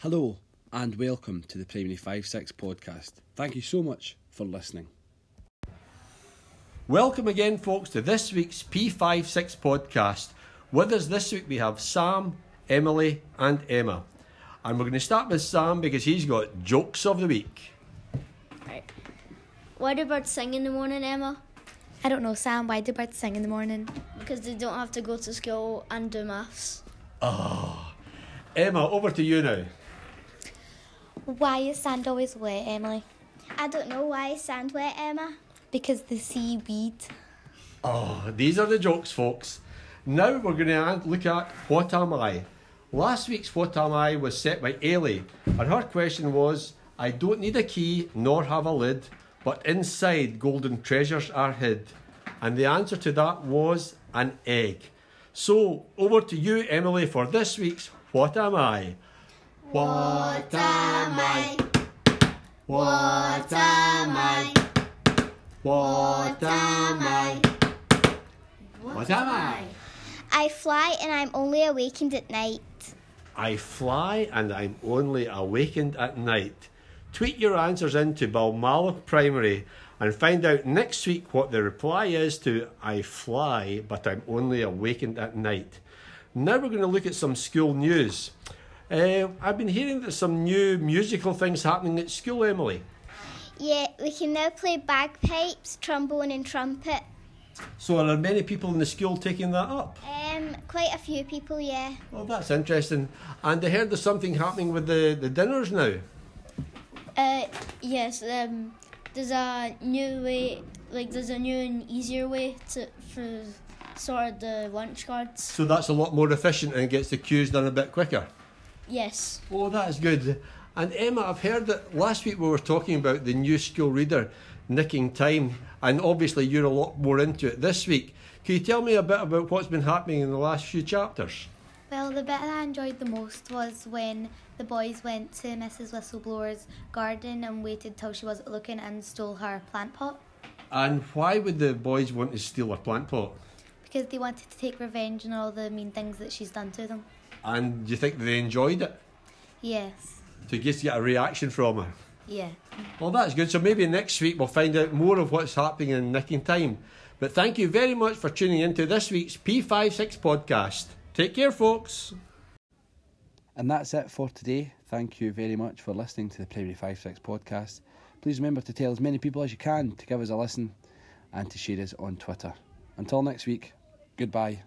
Hello and welcome to the Primary 5 6 podcast. Thank you so much for listening. Welcome again, folks, to this week's P56 podcast. With us this week we have Sam, Emily, and Emma. And we're going to start with Sam because he's got jokes of the week. Right. Why do birds sing in the morning, Emma? I don't know, Sam. Why do birds sing in the morning? Because they don't have to go to school and do maths. Oh, Emma, over to you now. Why is sand always wet, Emily? I don't know why is sand wet, Emma. Because the seaweed. Oh, these are the jokes, folks. Now we're going to look at What Am I? Last week's What Am I was set by Ailey, and her question was I don't need a key nor have a lid, but inside golden treasures are hid. And the answer to that was an egg. So over to you, Emily, for this week's What Am I? What am I? What am I? What am I? I? I fly and I'm only awakened at night. I fly and I'm only awakened at night. Tweet your answers into Balmala Primary and find out next week what the reply is to I fly but I'm only awakened at night. Now we're going to look at some school news. Uh, I've been hearing that some new musical things happening at school, Emily. Yeah, we can now play bagpipes, trombone, and trumpet. So are there many people in the school taking that up? Um, quite a few people, yeah. Oh, that's interesting. And I heard there's something happening with the, the dinners now. Uh, yes. Um, there's a new way, like there's a new and easier way to for sort of the lunch cards. So that's a lot more efficient and gets the queues done a bit quicker. Yes. Oh, that's good. And Emma, I've heard that last week we were talking about the new school reader nicking time, and obviously you're a lot more into it this week. Can you tell me a bit about what's been happening in the last few chapters? Well, the bit that I enjoyed the most was when the boys went to Mrs. Whistleblower's garden and waited till she wasn't looking and stole her plant pot And why would the boys want to steal a plant pot? because they wanted to take revenge on all the mean things that she's done to them. And do you think they enjoyed it? Yes. To just get a reaction from her? Yeah. Well, that's good. So maybe next week we'll find out more of what's happening in nicking time. But thank you very much for tuning in to this week's P56 podcast. Take care, folks. And that's it for today. Thank you very much for listening to the Primary 5 6 podcast. Please remember to tell as many people as you can to give us a listen and to share us on Twitter. Until next week, goodbye.